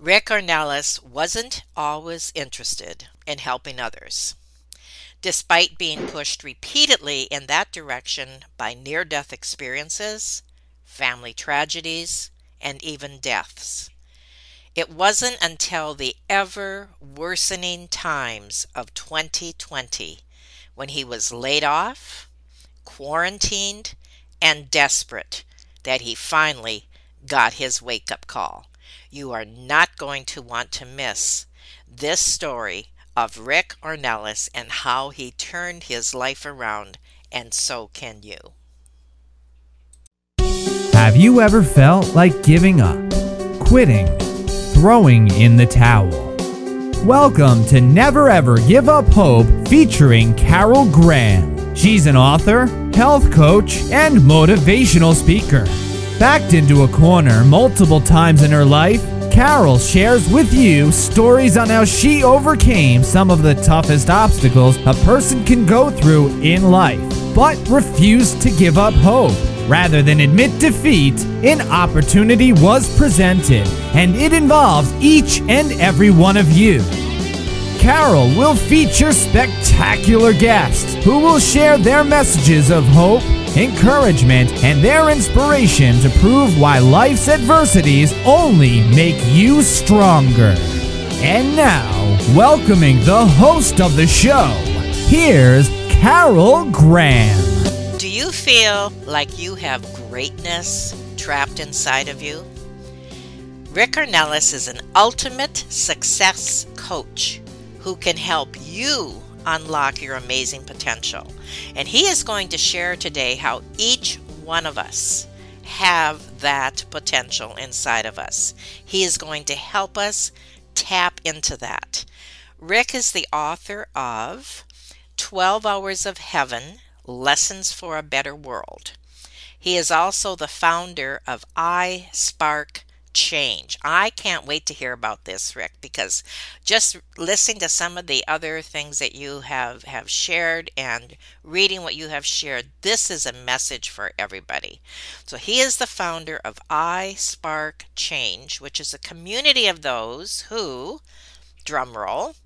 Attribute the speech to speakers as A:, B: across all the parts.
A: Rick Ornelas wasn't always interested in helping others. Despite being pushed repeatedly in that direction by near death experiences, family tragedies, and even deaths. It wasn't until the ever worsening times of 2020 when he was laid off, quarantined, and desperate that he finally got his wake up call. You are not going to want to miss this story of Rick Ornelas and how he turned his life around, and so can you.
B: Have you ever felt like giving up, quitting, throwing in the towel? Welcome to Never Ever Give Up Hope featuring Carol Graham. She's an author, health coach, and motivational speaker. Backed into a corner multiple times in her life, Carol shares with you stories on how she overcame some of the toughest obstacles a person can go through in life, but refused to give up hope. Rather than admit defeat, an opportunity was presented, and it involves each and every one of you. Carol will feature spectacular guests who will share their messages of hope, encouragement, and their inspiration to prove why life's adversities only make you stronger. And now, welcoming the host of the show, here's Carol Graham.
A: Do you feel like you have greatness trapped inside of you? Rick Ornelas is an ultimate success coach who can help you unlock your amazing potential. And he is going to share today how each one of us have that potential inside of us. He is going to help us tap into that. Rick is the author of 12 Hours of Heaven Lessons for a Better World. He is also the founder of iSpark change. I can't wait to hear about this, Rick, because just listening to some of the other things that you have have shared and reading what you have shared, this is a message for everybody. So he is the founder of iSpark Change, which is a community of those who, drumroll,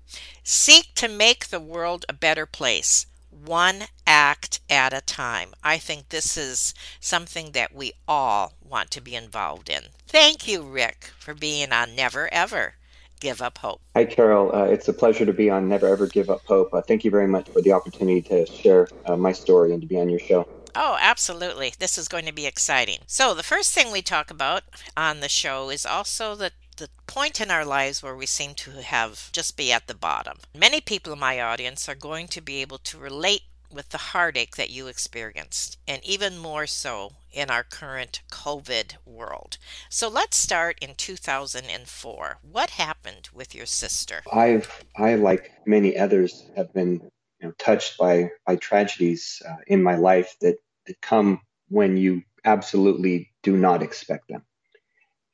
A: seek to make the world a better place one act at a time. I think this is something that we all want to be involved in. Thank you, Rick, for being on Never Ever Give Up Hope.
C: Hi, Carol. Uh, it's a pleasure to be on Never Ever Give Up Hope. Uh, thank you very much for the opportunity to share uh, my story and to be on your show.
A: Oh, absolutely. This is going to be exciting. So, the first thing we talk about on the show is also the the point in our lives where we seem to have just be at the bottom. Many people in my audience are going to be able to relate with the heartache that you experienced, and even more so in our current COVID world. So let's start in 2004. What happened with your sister?
C: I've, I like many others, have been you know, touched by by tragedies uh, in my life that, that come when you absolutely do not expect them.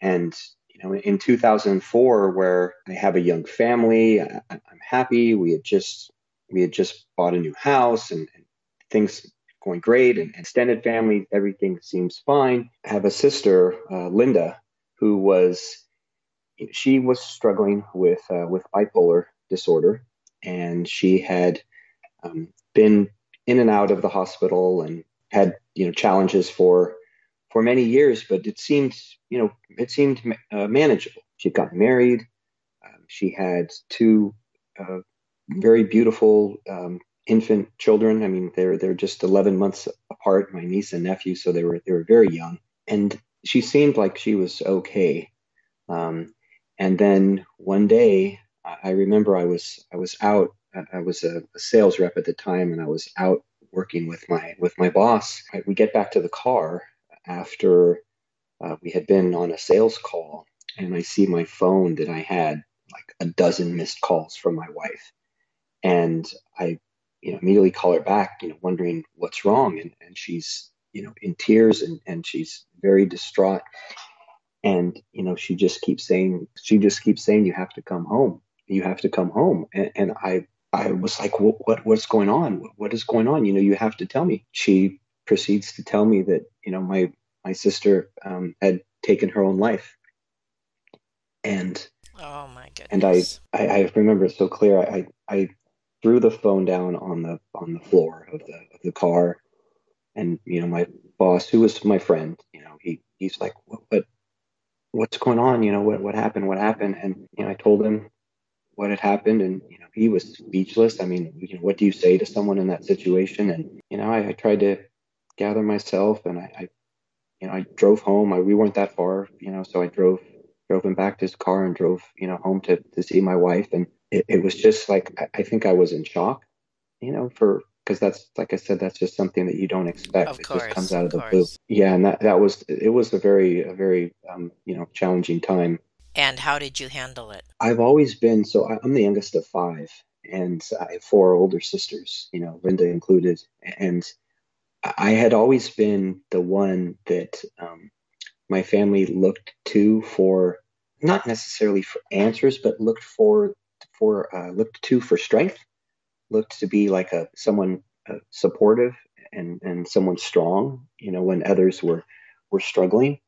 C: And you know, in 2004, where I have a young family, I, am happy. We had just we had just bought a new house, and, and things going great. And extended family, everything seems fine. I have a sister, uh, Linda, who was she was struggling with uh, with bipolar disorder, and she had um, been in and out of the hospital and had you know challenges for for many years, but it seemed, you know, it seemed uh, manageable. She got married. Um, she had two uh, very beautiful um, infant children. I mean, they're they're just 11 months apart, my niece and nephew, so they were they were very young. And she seemed like she was okay. Um, and then one day, I remember I was I was out. I was a, a sales rep at the time, and I was out working with my with my boss. We get back to the car, after uh, we had been on a sales call and I see my phone that I had like a dozen missed calls from my wife. And I, you know, immediately call her back, you know, wondering what's wrong. And, and she's, you know, in tears and, and she's very distraught. And, you know, she just keeps saying, she just keeps saying, you have to come home. You have to come home. And, and I, I was like, what, what, what's going on? What is going on? You know, you have to tell me. She proceeds to tell me that you know my my sister um, had taken her own life, and oh
A: my goodness!
C: And I, I, I remember it so clear. I, I threw the phone down on the on the floor of the of the car, and you know my boss, who was my friend, you know, he he's like, what, what what's going on? You know, what what happened? What happened? And you know, I told him what had happened, and you know, he was speechless. I mean, you know, what do you say to someone in that situation? And you know, I, I tried to gather myself, and I, I, you know, I drove home. I, we weren't that far, you know, so I drove drove him back to his car and drove, you know, home to to see my wife. And it, it was just like I, I think I was in shock, you know, for because that's like I said, that's just something that you don't expect.
A: Of
C: it
A: course,
C: just comes out of,
A: of
C: the blue. Yeah, and that that was it was a very a very um, you know challenging time.
A: And how did you handle it?
C: I've always been so I- I'm the youngest of five, and I have four older sisters, you know, Linda included, and I had always been the one that um, my family looked to for not necessarily for answers, but looked for for uh, looked to for strength looked to be like a someone uh, supportive and and someone strong you know when others were were struggling.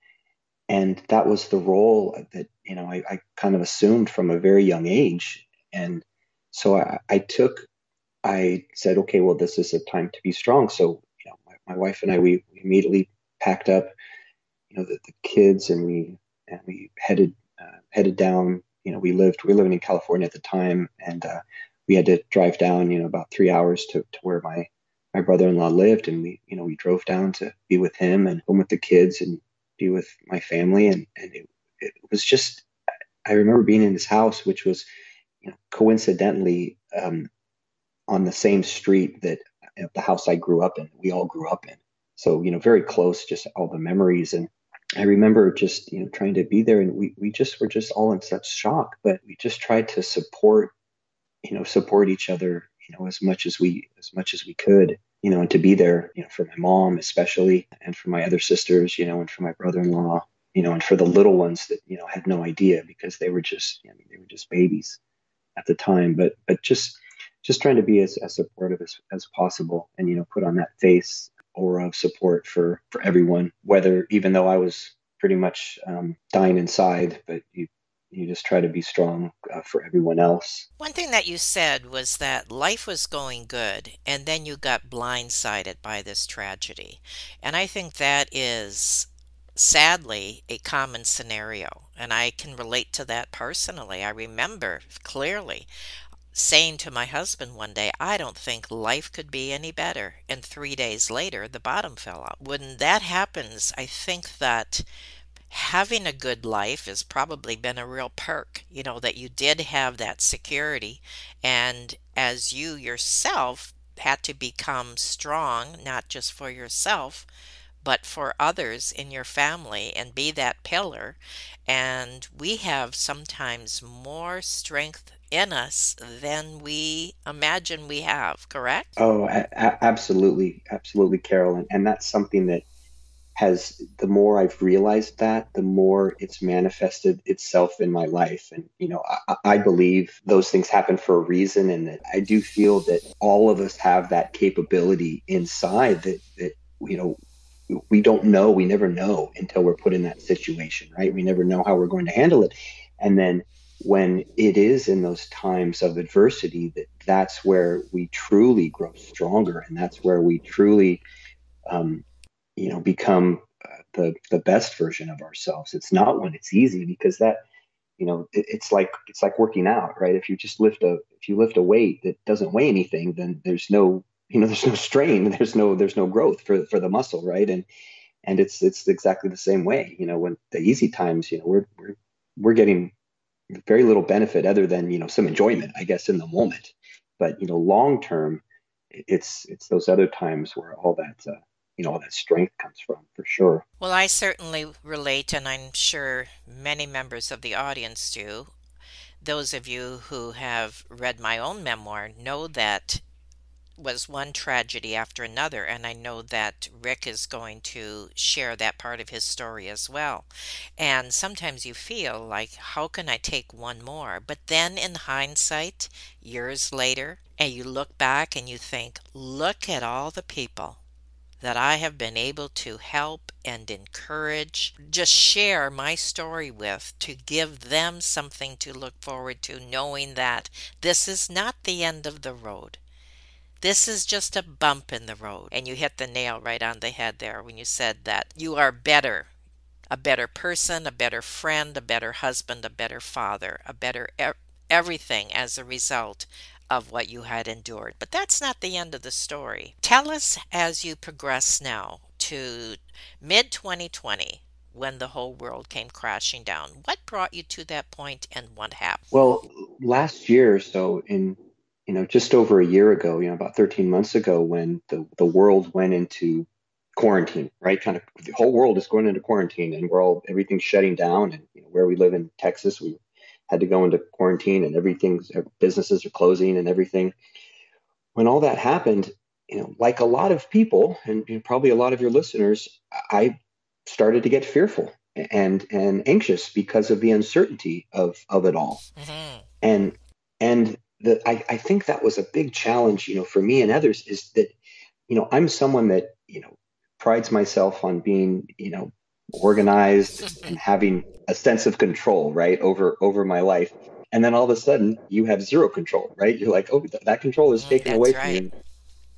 C: And that was the role that you know I, I kind of assumed from a very young age. And so I, I took i said okay well this is a time to be strong. So you know my, my wife and i we, we immediately packed up you know the, the kids and we and we headed uh, headed down. You know we lived we were living in california at the time and uh, we had to drive down, you know, about three hours to, to where my my brother-in-law lived, and we, you know, we drove down to be with him and home with the kids and be with my family, and and it, it was just, I remember being in his house, which was, you know, coincidentally um, on the same street that the house I grew up in, we all grew up in, so you know, very close, just all the memories and. I remember just you know trying to be there, and we, we just were just all in such shock, but we just tried to support you know support each other you know as much as we as much as we could you know and to be there you know for my mom especially and for my other sisters you know and for my brother-in-law you know and for the little ones that you know had no idea because they were just I mean, they were just babies at the time but but just just trying to be as, as supportive as, as possible and you know put on that face aura of support for for everyone whether even though i was pretty much um, dying inside but you you just try to be strong uh, for everyone else.
A: One thing that you said was that life was going good, and then you got blindsided by this tragedy. And I think that is sadly a common scenario. And I can relate to that personally. I remember clearly saying to my husband one day, I don't think life could be any better. And three days later, the bottom fell out. When that happens, I think that having a good life has probably been a real perk, you know, that you did have that security. And as you yourself had to become strong, not just for yourself, but for others in your family and be that pillar. And we have sometimes more strength in us than we imagine we have, correct?
C: Oh, a- a- absolutely. Absolutely, Carolyn. And, that's something that has the more I've realized that, the more it's manifested itself in my life. And, you know, I, I, believe those things happen for a reason. And that I do feel that all of us have that capability inside that, that, you know, we don't know, we never know until we're put in that situation, right? We never know how we're going to handle it. And then when it is in those times of adversity that that's where we truly grow stronger and that's where we truly um, you know become uh, the the best version of ourselves. It's not when it's easy because that you know it, it's like it's like working out right? If you just lift a if you lift a weight that doesn't weigh anything then there's no you know there's no strain there's no there's no growth for for the muscle right? And and it's it's exactly the same way you know when the easy times you know we're we're we're getting very little benefit other than you know some enjoyment i guess in the moment. But you know long term it's it's those other times where all that uh, you know all that strength comes from for sure.
A: Well i certainly relate and i'm sure many members of the audience do. Those of you who have read my own memoir know that was one tragedy after another and i know that rick is going to share that part of his story as well and sometimes you feel like how can i take one more but then in hindsight years later and you look back and you think look at all the people that I have been able to help and encourage, just share my story with to give them something to look forward to, knowing that this is not the end of the road. This is just a bump in the road. And you hit the nail right on the head there when you said that you are better a better person, a better friend, a better husband, a better father, a better everything as a result of what you had endured. But that's not the end of the story. Tell us as you progress now to mid 2020 when the whole world came crashing down. What brought you to that point and what happened?
C: Well, last year, or so in you know, just over a year ago, you know, about 13 months ago when the, the world went into quarantine, right? Kind of the whole world is going into quarantine and we're all everything's shutting down and you know, where we live in Texas, we had to go into quarantine and everything's businesses are closing and everything. When all that happened, you know, like a lot of people and, and probably a lot of your listeners, I started to get fearful and and anxious because of the uncertainty of of it all. Mm-hmm. And and the I, I think that was a big challenge, you know, for me and others is that, you know, I'm someone that, you know, prides myself on being, you know, organized and having a sense of control, right, over over my life. And then all of a sudden, you have zero control, right? You're like, oh, that control is mm, taken away right. from you.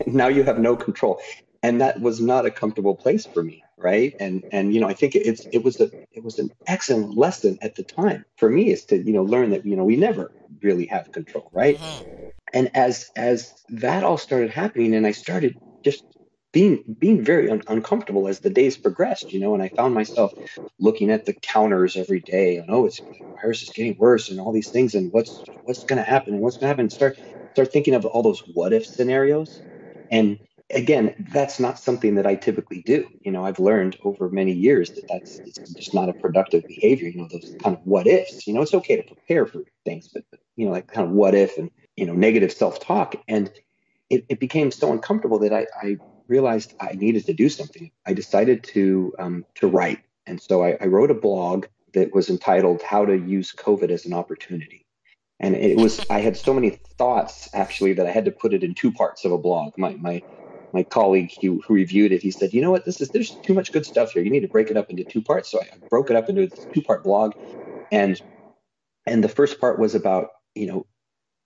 C: Now you have no control, and that was not a comfortable place for me, right? And and you know, I think it's it was a it was an excellent lesson at the time for me is to you know learn that you know we never really have control, right? Mm-hmm. And as as that all started happening, and I started just being being very un- uncomfortable as the days progressed, you know, and I found myself looking at the counters every day and oh, it's the virus is getting worse and all these things and what's what's going to happen and what's going to happen. Start start thinking of all those what if scenarios, and again, that's not something that I typically do. You know, I've learned over many years that that's just not a productive behavior. You know, those kind of what ifs. You know, it's okay to prepare for things, but, you know, like kind of what if and you know negative self talk and it, it became so uncomfortable that I, I realized I needed to do something. I decided to um, to write, and so I, I wrote a blog that was entitled "How to Use COVID as an Opportunity." And it was I had so many thoughts actually that I had to put it in two parts of a blog. My my my colleague who, who reviewed it, he said, you know what, this is there's too much good stuff here. You need to break it up into two parts. So I broke it up into a two part blog, and and the first part was about you know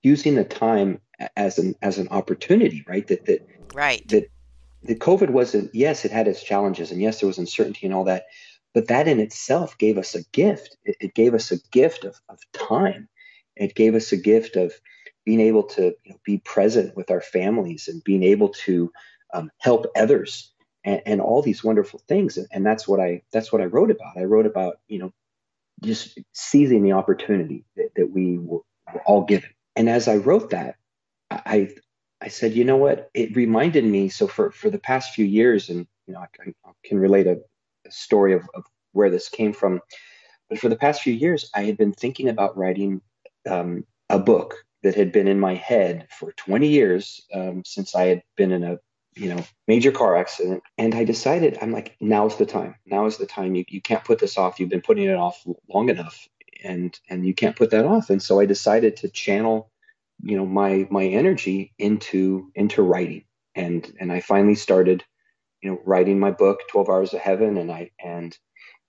C: using the time as an as an opportunity, right? That that
A: right
C: that the COVID wasn't, yes, it had its challenges and yes, there was uncertainty and all that, but that in itself gave us a gift. It, it gave us a gift of, of time. It gave us a gift of being able to you know, be present with our families and being able to um, help others and, and, all these wonderful things. And, and that's what I that's what I wrote about. I wrote about you know just seizing the opportunity that, that we were, were all given. And as I wrote that, I I said, you know what? It reminded me. So for for the past few years, and you know, I, I can relate a, a story of, of, where this came from. But for the past few years, I had been thinking about writing um, a book that had been in my head for 20 years um, since I had been in a you know major car accident and i decided i'm like now's the time. Now is the time. You, you can't put this off. You've been putting it off long enough and and you can't put that off. And so i decided to channel you know my my energy into into writing. And and i finally started you know writing my book 12 hours of heaven. And i and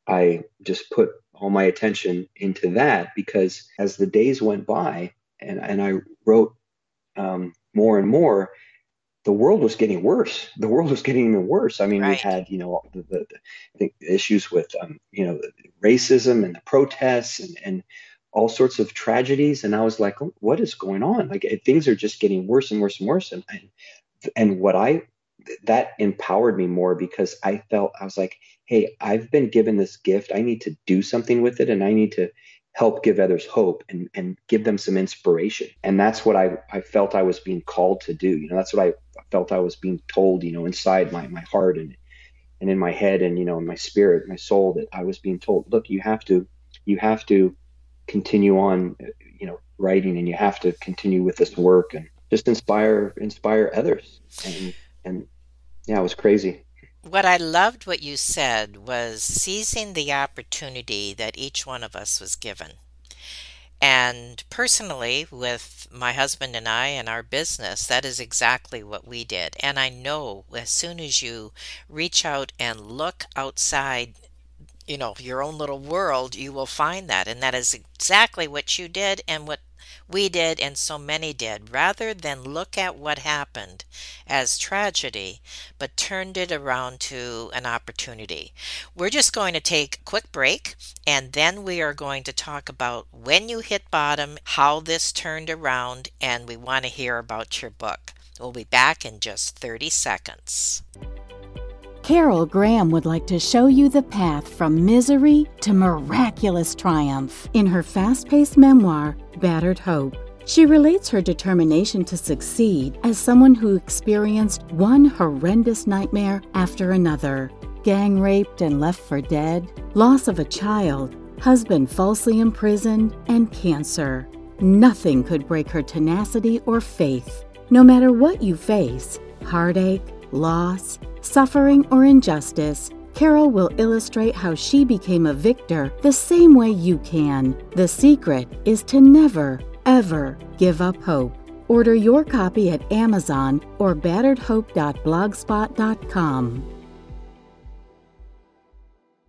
C: i just put all my attention into that because as the days went by and and i wrote um, more and more the world was getting worse. The world was getting even worse. I mean, right. we had, you know, the, the, the issues with, um, you know, racism and the protests and, and all sorts of tragedies and i was like oh, what is going on like things are just getting worse and worse and worse and, and and what i that empowered me more because i felt i was like hey i've been given this gift i need to do something with it and i need to help give others hope and and give them some inspiration and that's what i i felt i was being called to do you know that's what i felt i was being told you know inside my my heart and and in my head and you know in my spirit my soul that i was being told look you have to you have to continue on, you know, writing, and you have to continue with this work and just inspire inspire others. And and yeah, it was crazy.
A: What I loved what you said was seizing the opportunity that each one of us was given. And personally, with my husband and I and our business, that is exactly what we did. And I know as soon as you reach out and look outside, you know, your own little world, you will find that. And that is exactly what you did and what we did and so many did, rather than look at what happened as tragedy, but turned it around to an opportunity. We're just going to take a quick break and then we are going to talk about when you hit bottom, how this turned around, and we want to hear about your book. We'll be back in just 30 seconds.
D: Carol Graham would like to show you the path from misery to miraculous triumph in her fast paced memoir, Battered Hope. She relates her determination to succeed as someone who experienced one horrendous nightmare after another gang raped and left for dead, loss of a child, husband falsely imprisoned, and cancer. Nothing could break her tenacity or faith. No matter what you face heartache, loss, suffering, or injustice Carol will illustrate how she became a victor the same way you can. The secret is to never, ever give up hope. Order your copy at Amazon or batteredhope.blogspot.com.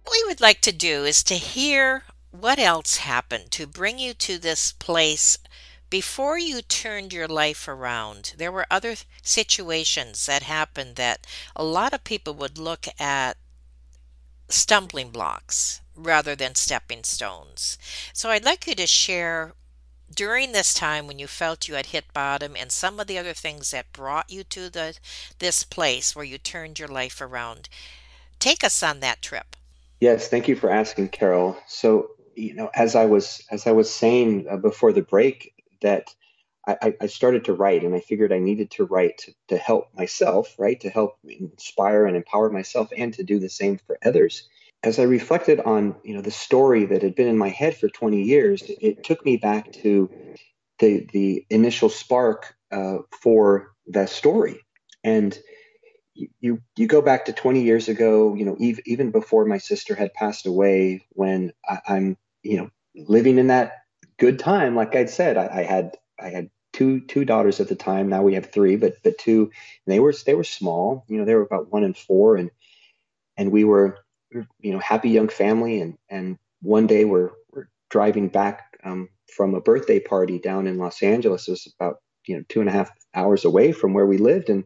A: What we would like to do is to hear what else happened to bring you to this place before you turned your life around. There were other situations that happened that a lot of people would look at stumbling blocks rather than stepping stones. So I'd like you to share during this time when you felt you had hit bottom and some of the other things that brought you to the this place where you turned your life around. Take us on that trip.
C: Yes, thank you for asking, Carol. So, you know, as I was as I was saying uh, before the break, that I, I, started to write, and I figured I needed to write to, to help myself, right, to help inspire and empower myself, and to do the same for others as I reflected on you know the story that had been in my head for 20 years, it took me back to the the initial spark uh, for that story. And you you go back to 20 years ago, you know, even even before my sister had passed away, when I, am you know living in that good time, like I'd said, I, I had I had two two daughters at the time. Now we have three, but but two. And they were they were small. You know, they were about one and four, and and we were you know happy young family and and one day we're we're driving back um, from a birthday party down in Los Angeles. It was about you know two and a half hours away from where we lived, and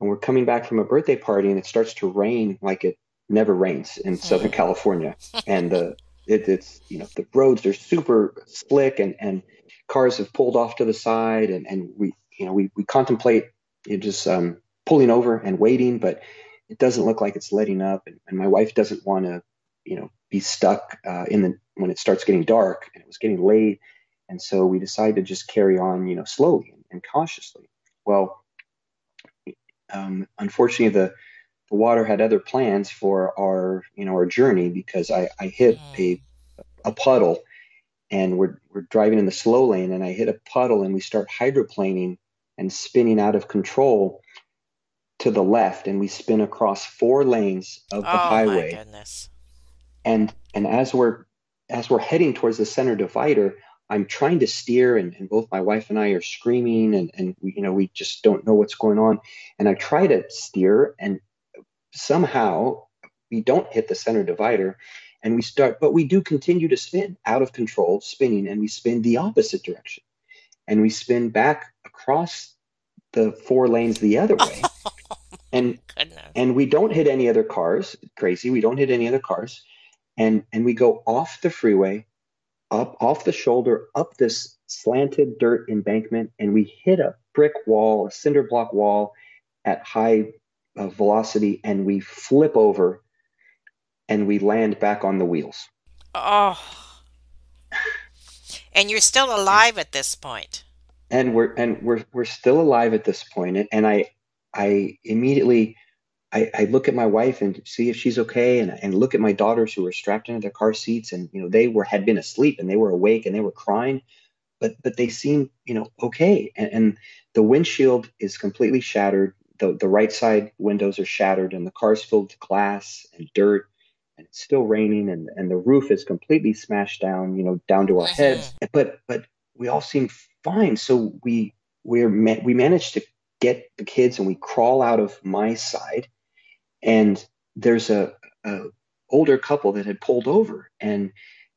C: and we're coming back from a birthday party, and it starts to rain like it never rains in Southern California, and the it, it's you know the roads are super slick, and and cars have pulled off to the side, and and we you know we we contemplate you know, just um, pulling over and waiting, but it doesn't look like it's letting up, and, and my wife doesn't want to, you know, be stuck uh, in the when it starts getting dark, and it was getting late, and so we decided to just carry on, you know, slowly and, cautiously. Well, um, unfortunately, the the water had other plans for our, you know, our journey because I, I hit a mm. a puddle, and we're we're driving in the slow lane, and I hit a puddle, and we start hydroplaning and spinning out of control to the left and we spin across four lanes of the
A: oh,
C: highway.
A: My goodness.
C: And and as we're as we're heading towards the center divider, I'm trying to steer and, and both my wife and I are screaming and, and we, you know, we just don't know what's going on. And I try to steer and somehow we don't hit the center divider and we start, but we do continue to spin out of control, spinning, and we spin the opposite direction. And we spin back across the four lanes the other way. and Goodness. and we don't hit any other cars. Crazy, we don't hit any other cars, and and we go off the freeway, up off the shoulder, up this slanted dirt embankment, and we hit a brick wall, a cinder block wall, at high uh, velocity, and we flip over, and we land back on the wheels.
A: Oh. And you're still alive at this point.
C: And we're and we're we're still alive at this point, and, and I I immediately I, I, look at my wife and see if she's okay, and, and look at my daughters who were strapped into their car seats, and you know they were had been asleep and they were awake and they were crying, but but they seemed you know okay, and, and the windshield is completely shattered. The the right side windows are shattered, and the car's filled with glass and dirt, and it's still raining and, and the roof is completely smashed down, you know, down to our
A: Mm-hmm.
C: heads. But but we all seem fine. So we we're we managed to get the kids and we crawl out of my side and there's a, a older couple that had pulled over and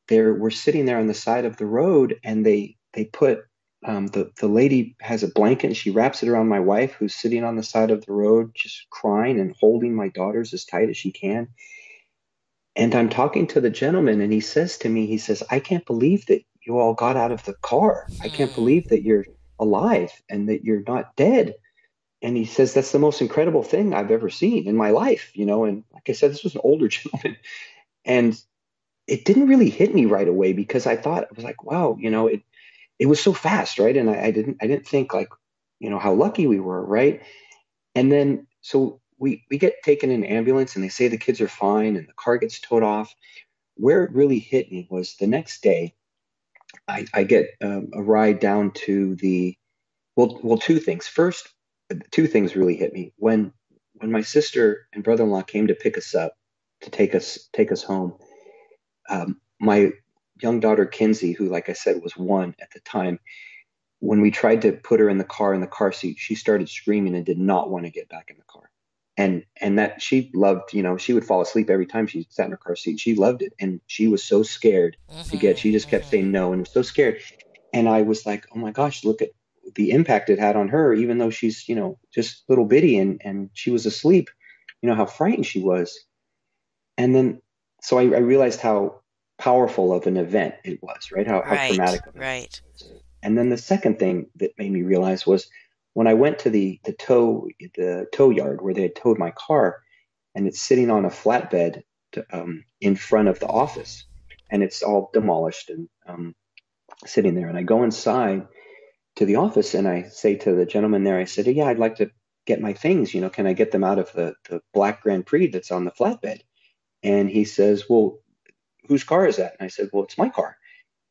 C: they were sitting there on the side of the road and they they put um, the the lady has a blanket and she wraps it around my wife who's sitting on the side of the road just crying and holding my daughters as tight as she can. And i'm talking to the gentleman and he says to me he says i can't believe that you all got out of the car. I can't
A: Mm.
C: believe that you're alive and that you're not dead. And he says that's the most incredible thing i've ever seen in my life you know and like i said this was an older gentleman. And it didn't really hit me right away because i thought i was like wow you know it it was so fast right? And I, I didn't i didn't think like you know how lucky we were right? And then so we we get taken in an ambulance and they say the kids are fine and the car gets towed off. Where it really hit me was the next day i, I get um, a ride down to the well well two things. First two things really hit me. When when my sister and brother-in-law came to pick us up to take us take us home um, my young daughter kinsey who like i said was one at the time when we tried to put her in the car in the car seat she started screaming and did not want to get back in the car. And and that she loved you know she would fall asleep every time she sat in her car seat. She loved it. And she was so scared to get she just kept saying no and was so scared. And i was like oh my gosh look at the impact it had on her even though she's you know just little bitty and and she was asleep. You know how frightened she was. And then so i, I realized how powerful of an event it was right how, how
A: Right,
C: traumatic
A: right.
C: and then the second thing that made me realize was when I went to the the tow the tow yard where they had towed my car, and it's sitting on a flatbed to, um, in front of the office, and it's all demolished and um, sitting there. And I go inside to the office and I say to the gentleman there, I said, "Yeah, I'd like to get my things. You know, can I get them out of the the black Grand Prix that's on the flatbed?" And he says, "Well, whose car is that?" And I said, "Well, it's my car."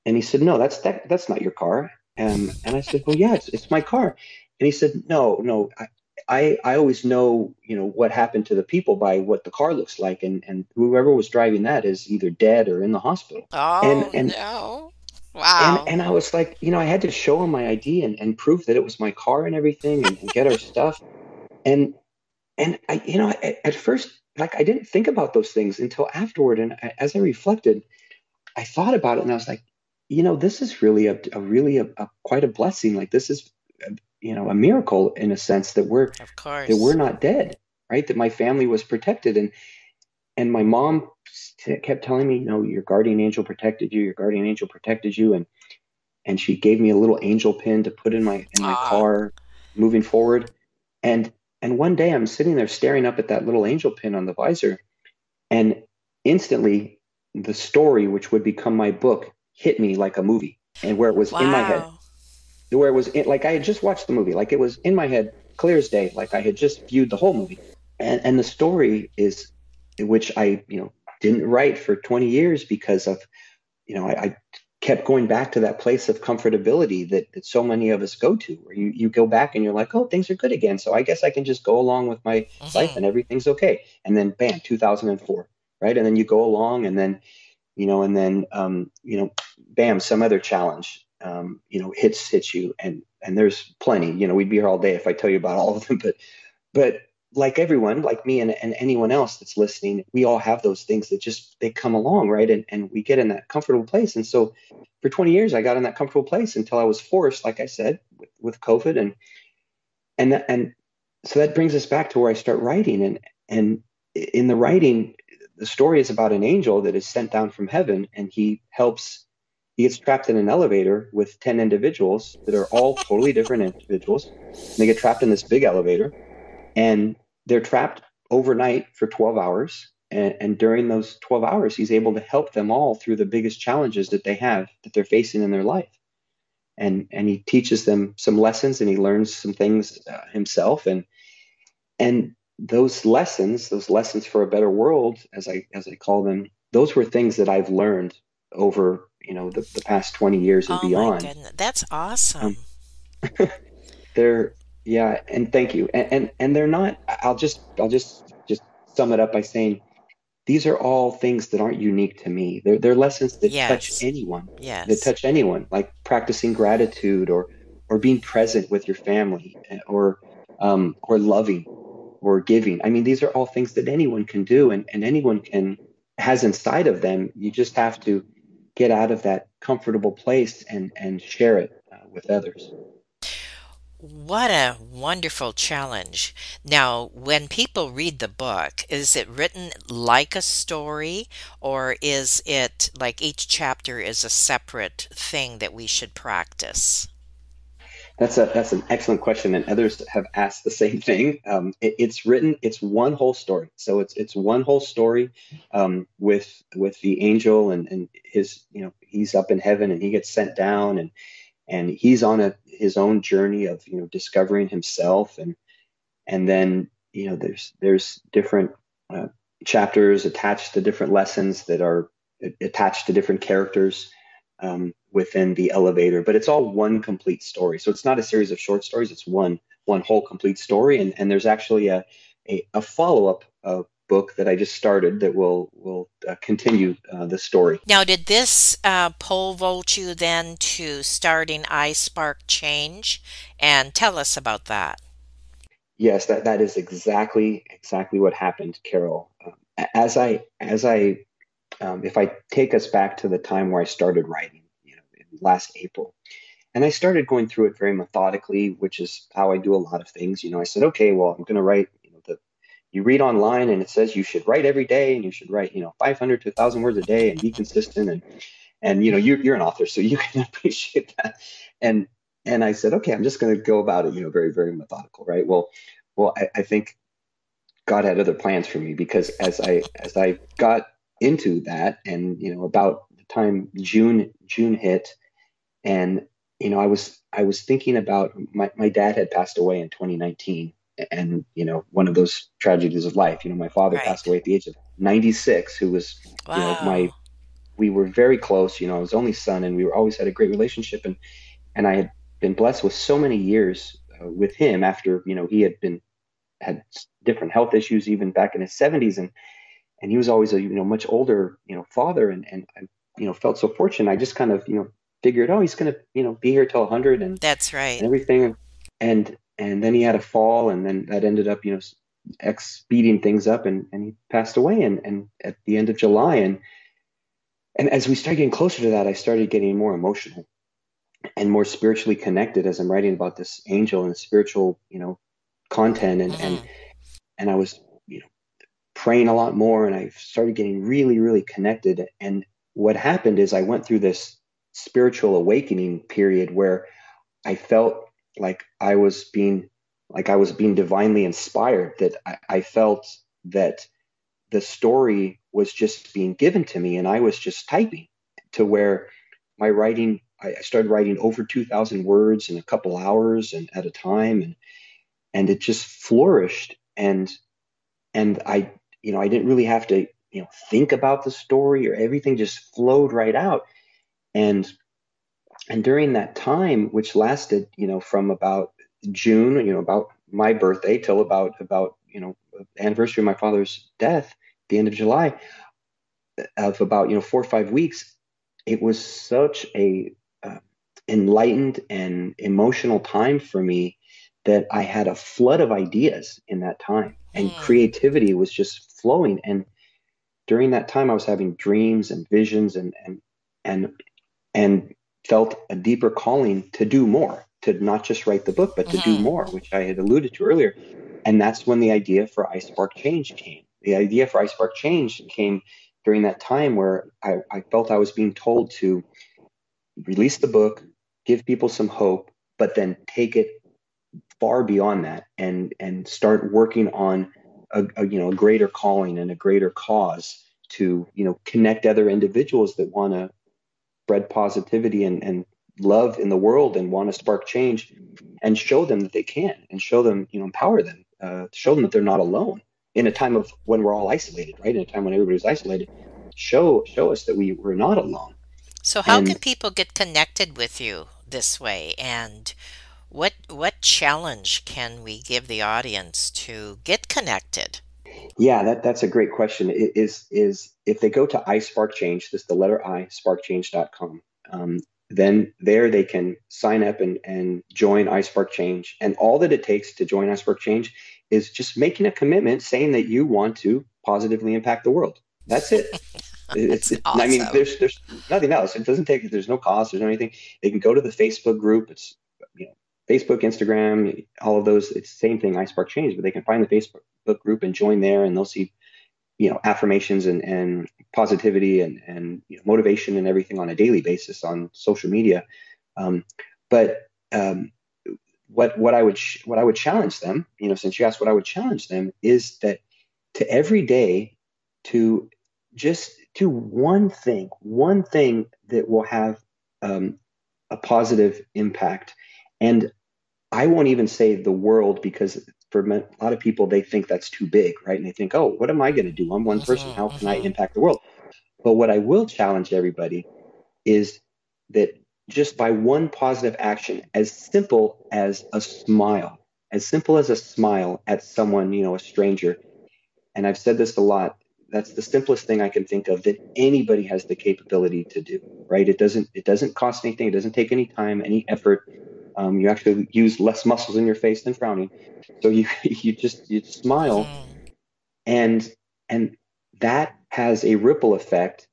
C: And he said, "No, that's that, that's not your car." Um, and I said, "Well, yeah, it's, it's my car." And he said, "No, no, I, I I always know, you know, what happened to the people by what the car looks like, and and whoever was driving that is either dead or in the hospital."
A: Oh,
C: and-
A: no. Wow.
C: And and I was like, you know, I had to show him my ID and, and prove that it was my car and everything, and, and get our stuff. And and I, you know, at, at first, like I didn't think about those things until afterward. And I, as I reflected, I thought about it, and I was like, you know, this is really a, a really a, a quite a blessing. Like this is, uh, you know, a miracle in a sense that we're
A: of course.
C: that we're not dead, right? That my family was protected, and and my mom kept telling me, you know, your guardian angel protected you, your guardian angel protected you, and and she gave me a little angel pin to put in my in my
A: Aw.
C: car, moving forward, and and one day I'm sitting there staring up at that little angel pin on the visor, and instantly the story, which would become my book, hit me like a movie, and where it was in my head. Where it was in, like I had just watched the movie, like it was in my head, clear as day, like I had just viewed the whole movie. And and the story is, which I you know didn't write for 20 years because of, you know, I, I kept going back to that place of comfortability that, that so many of us go to, where you you go back and you're like, oh, things are good again, so I guess I can just go along with my life
A: Mhm.
C: and everything's okay. And then bam, 2004, right? And then you go along and then, you know, and then, um, you know, bam, some other challenge, um, you know, hits hits you, and and there's plenty. You know, we'd be here all day if I tell you about all of them, but but like everyone, like me and, and anyone else that's listening, we all have those things that just they come along, right? And and we get in that comfortable place. And so for 20 years, I got in that comfortable place until I was forced, like I said, with, with COVID, and and and so that brings us back to where I start writing, and and in the writing, the story is about an angel that is sent down from heaven, and he helps. He gets trapped in an elevator with 10 individuals that are all totally different individuals. And they get trapped in this big elevator, and they're trapped overnight for 12 hours. And, and during those 12 hours, he's able to help them all through the biggest challenges that they have that they're facing in their life. And and he teaches them some lessons, and he learns some things uh, himself. And and those lessons, those lessons for a better world, as I as I call them, those were things that I've learned over you know the, the past 20 years and
A: Oh my
C: beyond.
A: goodness. That's awesome.
C: they're yeah and thank you and, and and they're not i'll just i'll just just sum it up by saying these are all things that aren't unique to me. They're, they're lessons that
A: Yes.
C: touch anyone,
A: Yes.
C: that touch anyone, like practicing gratitude or or being present with your family eh, or um, or loving or giving. I mean, these are all things that anyone can do and, and anyone can has inside of them. You just have to get out of that comfortable place and and share it uh, with others.
A: What a wonderful challenge. Now, when people read the book, is it written like a story, or is it like each chapter is a separate thing that we should practice?
C: That's a that's an excellent question, and others have asked the same thing. Um, it, it's written, it's one whole story, so it's it's one whole story um, with with the angel and and his you know he's up in heaven and he gets sent down and and he's on a his own journey of you know discovering himself and and then you know there's there's different uh, chapters attached to different lessons that are attached to different characters um, within the elevator but it's all one complete story. So it's not a series of short stories it's one one whole complete story. And and there's actually a a, a follow-up uh, book that i just started that will will uh, continue uh, the story
A: Now, did this uh, pole vault you then to starting iSpark Change? And tell us about that.
C: Yes, that, that is exactly exactly what happened, Carol. Um, as I as I um, if I take us back to the time where I started writing, you know, in last April, and I started going through it very methodically, which is how I do a lot of things. You know, I said, okay, well, I'm going to write. You read online and it says you should write every day and you should write, you know, 500 to 1,000 words a day and be consistent and and you know you're you're an author, so you can appreciate that. And and I said, okay, I'm just going to go about it, you know, very very methodical, right? Well, well, I, I think God had other plans for me because as I as I got into that, and you know, about the time June June hit, and you know, I was I was thinking about my my dad had passed away in 2019, and you know, one of those tragedies of life. You know, my father
A: Right.
C: passed away at the age of 96, who was you know my we were very close. You know, I was only son, and we were always had a great relationship. And and I had been blessed with so many years uh, with him after you know he had been had different health issues even back in his 70s, and and he was always a you know much older you know father, and and I you know felt so fortunate. I just kind of you know figured, oh, he's gonna you know be here till 100 and
A: That's
C: and
A: right.
C: everything, and and then he had a fall, and then that ended up you know ex speeding things up, and and he passed away, and and at the end of July, and and as we started getting closer to that, I started getting more emotional and more spiritually connected as I'm writing about this angel and spiritual, you know, content and and
A: Mhm.
C: and I was, you know, praying a lot more and I started getting really, really connected. And what happened is I went through this spiritual awakening period where I felt like I was being like I was being divinely inspired, that I, I felt that the story was just being given to me and I was just typing to where my writing I started writing over 2000 words in a couple hours and at a time and and it just flourished. And and I you know I didn't really have to you know think about the story or everything just flowed right out. And and during that time which lasted you know from about June you know about my birthday till about about you know anniversary of my father's death the end of July of about you know four or five weeks it was such a uh, enlightened and emotional time for me that I had a flood of ideas in that time and
A: Hmm.
C: creativity was just flowing and during that time I was having dreams and visions and and and and felt a deeper calling to do more to not just write the book but to do
A: Mhm.
C: more which I had alluded to earlier and that's when the idea for iSpark Change came the idea for iSpark Change came during that time where I, I felt I was being told to release the book, give people some hope, but then take it far beyond that and and start working on a, a you know a greater calling and a greater cause to you know connect other individuals that want to spread positivity and, and love in the world and want to spark change and show them that they can and show them you know empower them uh, show them that they're not alone in a time of when we're all isolated right in a time when everybody's isolated show show us that we we're not alone
A: So how can people get connected with you this way? And what what challenge can we give the audience to get connected?
C: Yeah, that, that's a great question. Is is if they go to iSparkChange, this the letter I, sparkchange.com, um, then there they can sign up and, and join iSparkChange. And all that it takes to join iSparkChange is just making a commitment saying that you want to positively impact the world. That's it.
A: It's, it's awesome. I
C: mean, there's there's nothing else. It doesn't take. There's no cost. There's no anything. They can go to the Facebook group. It's you know Facebook, Instagram, all of those. It's the same thing. iSparkChange, but they can find the Facebook group and join there, and they'll see you know affirmations and and positivity and and you know, motivation and everything on a daily basis on social media. Um, but um, what what I would ch- what I would challenge them, you know, since you asked what I would challenge them, is that to every day to just do one thing, one thing that will have um, a positive impact. And I won't even say the world because for a lot of people, they think that's too big, right? And they think, oh, what am I going to do? I'm one uh-huh, person. How can I uh-huh. impact the world? But what I will challenge everybody is that just by one positive action, as simple as a smile, as simple as a smile at someone, you know, a stranger. And I've said this a lot that's the simplest thing I can think of that anybody has the capability to do. Right? It doesn't it doesn't cost anything. It doesn't take any time, any effort. Um, you actually use less muscles in your face than frowning. So you you just you smile, and and that has a ripple effect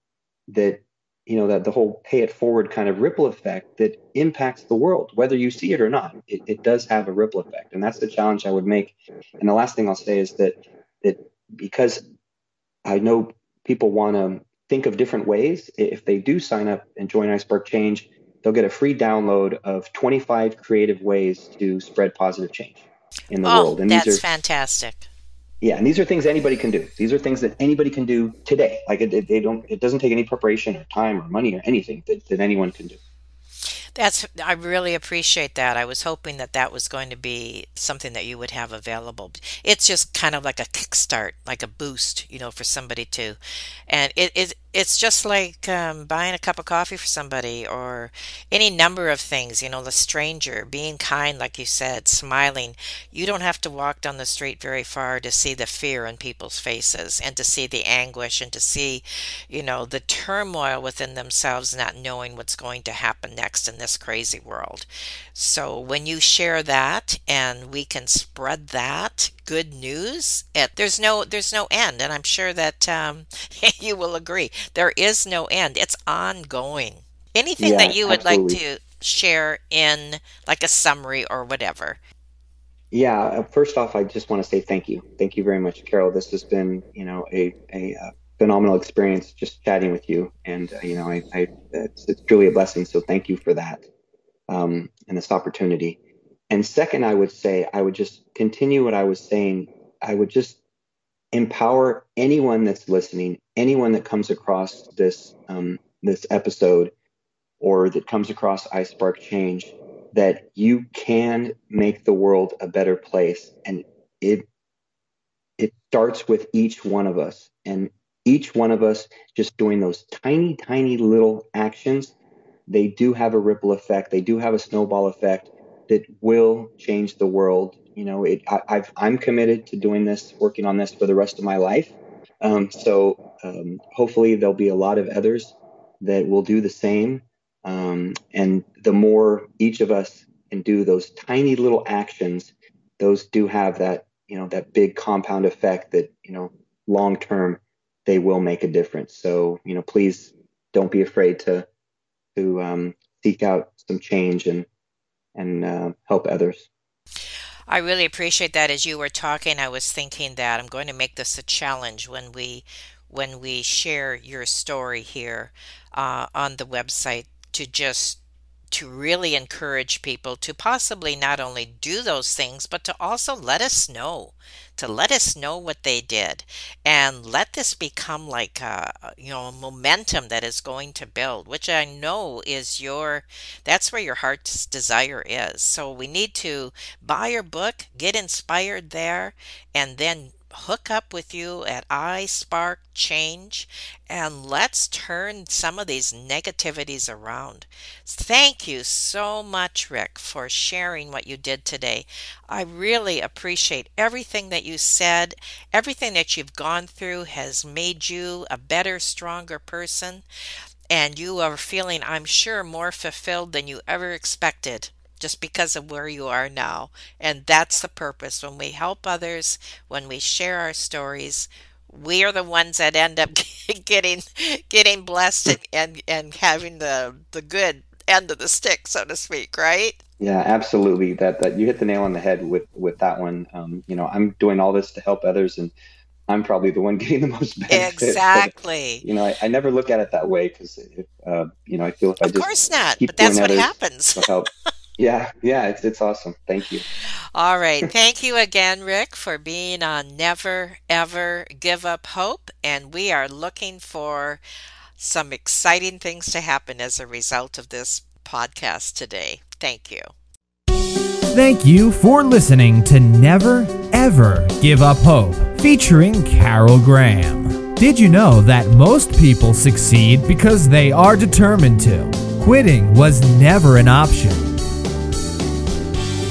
C: that you know that the whole pay it forward kind of ripple effect that impacts the world whether you see it or not it, it does have a ripple effect and that's the challenge i would make and the last thing i'll say is that that because I know people want to think of different ways. If they do sign up and join iSparkChange, they'll get a free download of 25 creative ways to spread positive change in the
A: oh,
C: world.
A: And that's these are, fantastic.
C: Yeah, and these are things anybody can do. These are things that anybody can do today. Like it, it, they don't. It doesn't take any preparation or time or money or anything that, that anyone can do.
A: That's I really appreciate that. I was hoping that that was going to be something that you would have available. It's just kind of like a kickstart, like a boost, you know, for somebody to, and it is it's just like um, buying a cup of coffee for somebody or any number of things, you know, the stranger, being kind, like you said, smiling. You don't have to walk down the street very far to see the fear in people's faces and to see the anguish and to see, you know, the turmoil within themselves, not knowing what's going to happen next in this crazy world. So when you share that and we can spread that good news, it, there's no there's no end, and I'm sure that um, you will agree. There is no end. It's ongoing. Anything
C: yeah,
A: that you would
C: absolutely.
A: like to share in like a summary or whatever?
C: Yeah, uh, first off, I just want to say thank you. Thank you very much, Carol. This has been, you know, a, a, a uh, phenomenal experience just chatting with you. And, uh, you know, I, I it's, it's, truly a blessing. So thank you for that um, and this opportunity. And second, I would say, I would just continue what I was saying. I would just empower anyone that's listening, anyone that comes across this um, this episode or that comes across iSparkChange, that you can make the world a better place, and it it starts with each one of us, and each one of us just doing those tiny, tiny little actions. They do have a ripple effect. They do have a snowball effect that will change the world you know, it, I, am committed to doing this, working on this for the rest of my life. Um, so um, hopefully there'll be a lot of others that will do the same. Um, and the more each of us can do those tiny little actions, those do have that, you know, that big compound effect that, you know, long term they will make a difference. So, you know, please don't be afraid to to um, seek out some change and and uh, help others.
A: I really appreciate that. As you were talking, I was thinking that I'm going to make this a challenge when we when we share your story here uh, on the website to just to really encourage people to possibly not only do those things, but to also let us know, to let us know what they did, and let this become like a you know momentum that is going to build, which I know is your that's where your heart's desire is. So we need to buy your book, get inspired there, and then hook up with you at iSpark Change and let's turn some of these negativities around. Thank you so much, Rick, for sharing what you did today. I really appreciate everything that you said. Everything that you've gone through has made you a better, stronger person, and you are feeling, I'm sure, more fulfilled than you ever expected just because of where you are now. And that's the purpose. When we help others, when we share our stories, we are the ones that end up getting getting blessed and, and, and having the the good end of the stick, so to speak, right?
C: Yeah, absolutely. That that you hit the nail on the head with with that one. Um, you know, I'm doing all this to help others, and I'm probably the one getting the most benefit.
A: Exactly.
C: But, you know, I, I, never look at it that way because, uh, you know, I feel if I just.
A: of
C: just
A: course not, but that's what happens.
C: help. Yeah, yeah, it's it's awesome. Thank you.
A: All right. Thank you again, Rick, for being on Never Ever Give Up Hope. And we are looking for some exciting things to happen as a result of this podcast today. Thank you.
B: Thank you for listening to Never Ever Give Up Hope, featuring Carol Graham. Did you know that most people succeed because they are determined to? Quitting was never an option.